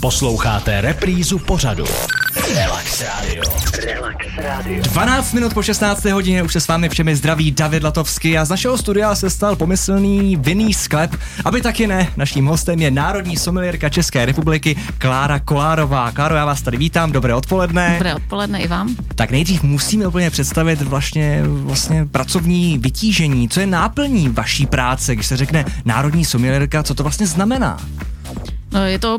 Posloucháte reprízu pořadu. Relax Radio. Relax Radio. 12 minut po 16. hodině už se s vámi všemi zdraví David Latovský a z našeho studia se stal pomyslný vinný sklep, aby taky ne. Naším hostem je národní sommelierka České republiky Klára Kolárová. Kláro, já vás tady vítám, dobré odpoledne. Dobré odpoledne i vám. Tak nejdřív musíme úplně představit vlastně, vlastně pracovní vytížení. Co je náplní vaší práce, když se řekne národní sommelierka, co to vlastně znamená? No, je to,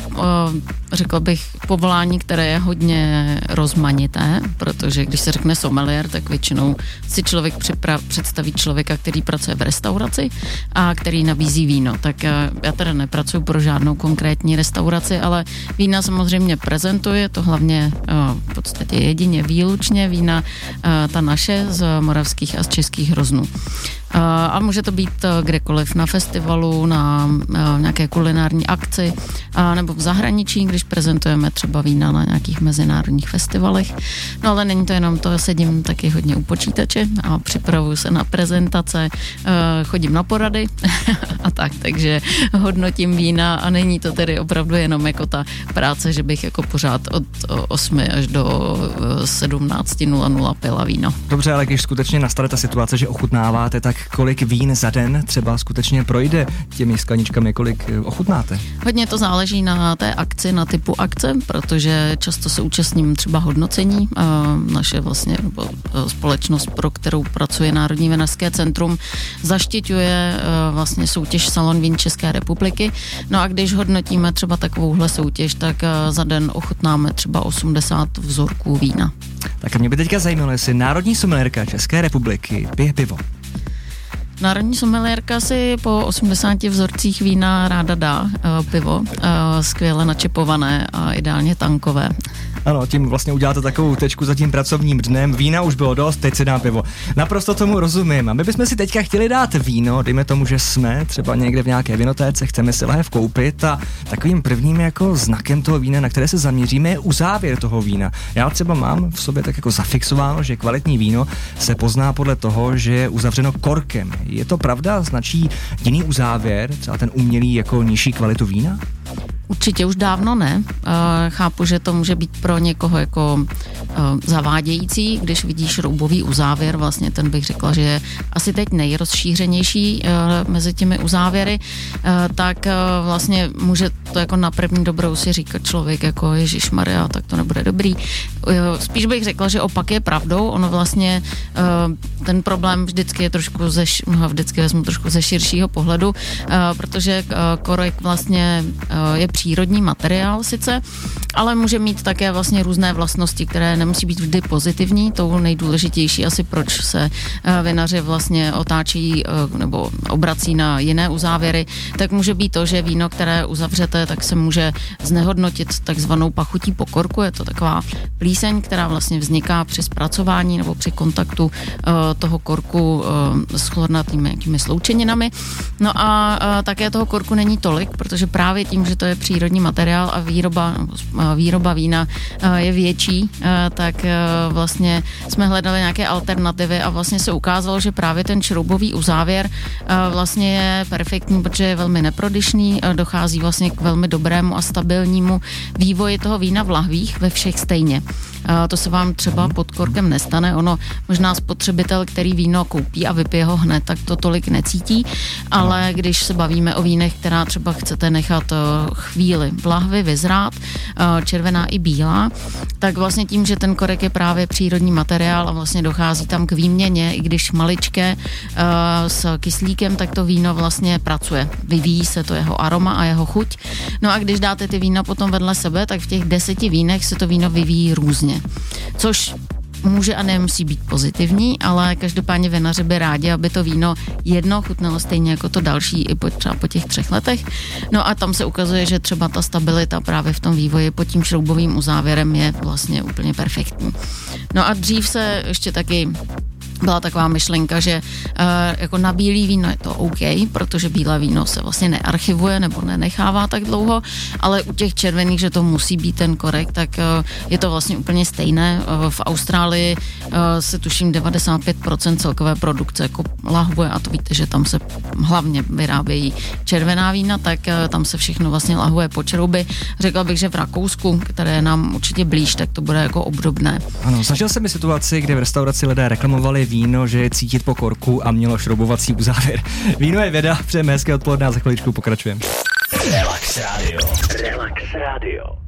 eh, řekl bych, povolání, které je hodně rozmanité, protože když se řekne sommelier, tak většinou si člověk připra- představí člověka, který pracuje v restauraci a který nabízí víno. Tak eh, já teda nepracuji pro žádnou konkrétní restauraci, ale vína samozřejmě prezentuje, to hlavně eh, v podstatě jedině výlučně vína ta naše z moravských a z českých hroznů. A může to být kdekoliv na festivalu, na nějaké kulinární akci, nebo v zahraničí, když prezentujeme třeba vína na nějakých mezinárodních festivalech. No ale není to jenom to, sedím taky hodně u počítače a připravuju se na prezentace, chodím na porady a tak, takže hodnotím vína a není to tedy opravdu jenom jako ta práce, že bych jako pořád od 8 až do 17.00 pila víno. Dobře, ale když skutečně nastane ta situace, že ochutnáváte, tak kolik vín za den třeba skutečně projde těmi skleničkami, kolik eh, ochutnáte? Hodně to záleží na té akci, na typu akce, protože často se účastním třeba hodnocení. Naše vlastně eh, společnost, pro kterou pracuje Národní vinařské centrum, zaštiťuje eh, vlastně soutěž Salon vín České republiky. No a když hodnotíme třeba takovouhle soutěž, tak za den ochutnáme třeba 80 vzorků vína. Tak mě by teďka zajímalo, jestli Národní sommelierka České republiky pije pivo. Národní sommelierka si po 80 vzorcích vína ráda dá uh, pivo, uh, skvěle načepované a ideálně tankové. Ano, tím vlastně uděláte takovou tečku za tím pracovním dnem. Vína už bylo dost, teď si dám pivo. Naprosto tomu rozumím. A my bychom si teďka chtěli dát víno, dejme tomu, že jsme třeba někde v nějaké vinotéce, chceme si lehev koupit a takovým prvním jako znakem toho vína, na které se zaměříme, je uzávěr toho vína. Já třeba mám v sobě tak jako zafixováno, že kvalitní víno se pozná podle toho, že je uzavřeno korkem. Je to pravda? Značí jiný uzávěr, třeba ten umělý jako nižší kvalitu vína? Určitě už dávno ne. Chápu, že to může být pro někoho jako zavádějící, když vidíš roubový uzávěr, vlastně ten bych řekla, že je asi teď nejrozšířenější mezi těmi uzávěry, tak vlastně může to jako na první dobrou si říkat člověk jako Ježíš Maria, tak to nebude dobrý. Spíš bych řekla, že opak je pravdou, ono vlastně ten problém vždycky je trošku ze, no, vždycky vezmu trošku ze širšího pohledu, protože korek vlastně je přírodní materiál sice, ale může mít také vlastně různé vlastnosti, které nemusí být vždy pozitivní. Tou nejdůležitější asi, proč se eh, vinaři vlastně otáčí eh, nebo obrací na jiné uzávěry, tak může být to, že víno, které uzavřete, tak se může znehodnotit takzvanou pachutí pokorku. Je to taková plíseň, která vlastně vzniká při zpracování nebo při kontaktu eh, toho korku s chlornatými jakými sloučeninami. No a také toho korku není tolik, protože právě tím, že to je přírodní materiál a výroba, výroba vína eh, je větší, eh, tak eh, vlastně jsme hledali nějaké alternativy a vlastně se ukázalo, že právě ten šroubový uzávěr vlastně je perfektní, protože je velmi neprodyšný, dochází vlastně k velmi dobrému a stabilnímu vývoji toho vína v lahvích ve všech stejně. To se vám třeba pod korkem nestane. Ono možná spotřebitel, který víno koupí a vypije ho hned, tak to tolik necítí, ale když se bavíme o vínech, která třeba chcete nechat chvíli v lahvi vyzrát, červená i bílá, tak vlastně tím, že ten korek je právě přírodní materiál a vlastně dochází tam k výměně, i když maličké s kyslíkem, tak to víno vlastně pracuje. Vyvíjí se to jeho aroma a jeho chuť. No a když dáte ty vína potom vedle sebe, tak v těch deseti vínech se to víno vyvíjí různě. Což může a nemusí být pozitivní, ale každopádně vinaři by rádi, aby to víno jedno chutnalo stejně jako to další i po, třeba po těch třech letech. No a tam se ukazuje, že třeba ta stabilita právě v tom vývoji pod tím šroubovým uzávěrem je vlastně úplně perfektní. No a dřív se ještě taky byla taková myšlenka, že uh, jako na bílý víno je to OK, protože bílé víno se vlastně nearchivuje nebo nenechává tak dlouho, ale u těch červených, že to musí být ten korek, tak uh, je to vlastně úplně stejné. Uh, v Austrálii uh, se tuším 95% celkové produkce jako lahvuje a to víte, že tam se hlavně vyrábějí červená vína, tak uh, tam se všechno vlastně lahuje po čeruby. Řekla bych, že v Rakousku, které je nám určitě blíž, tak to bude jako obdobné. Ano, zažil jsem mi situaci, kde v restauraci lidé reklamovali víno, že je cítit po korku a mělo šroubovací uzávěr. Víno je věda, přejeme hezké odpoledne a za chviličku pokračujeme. Relax Radio. Relax Radio.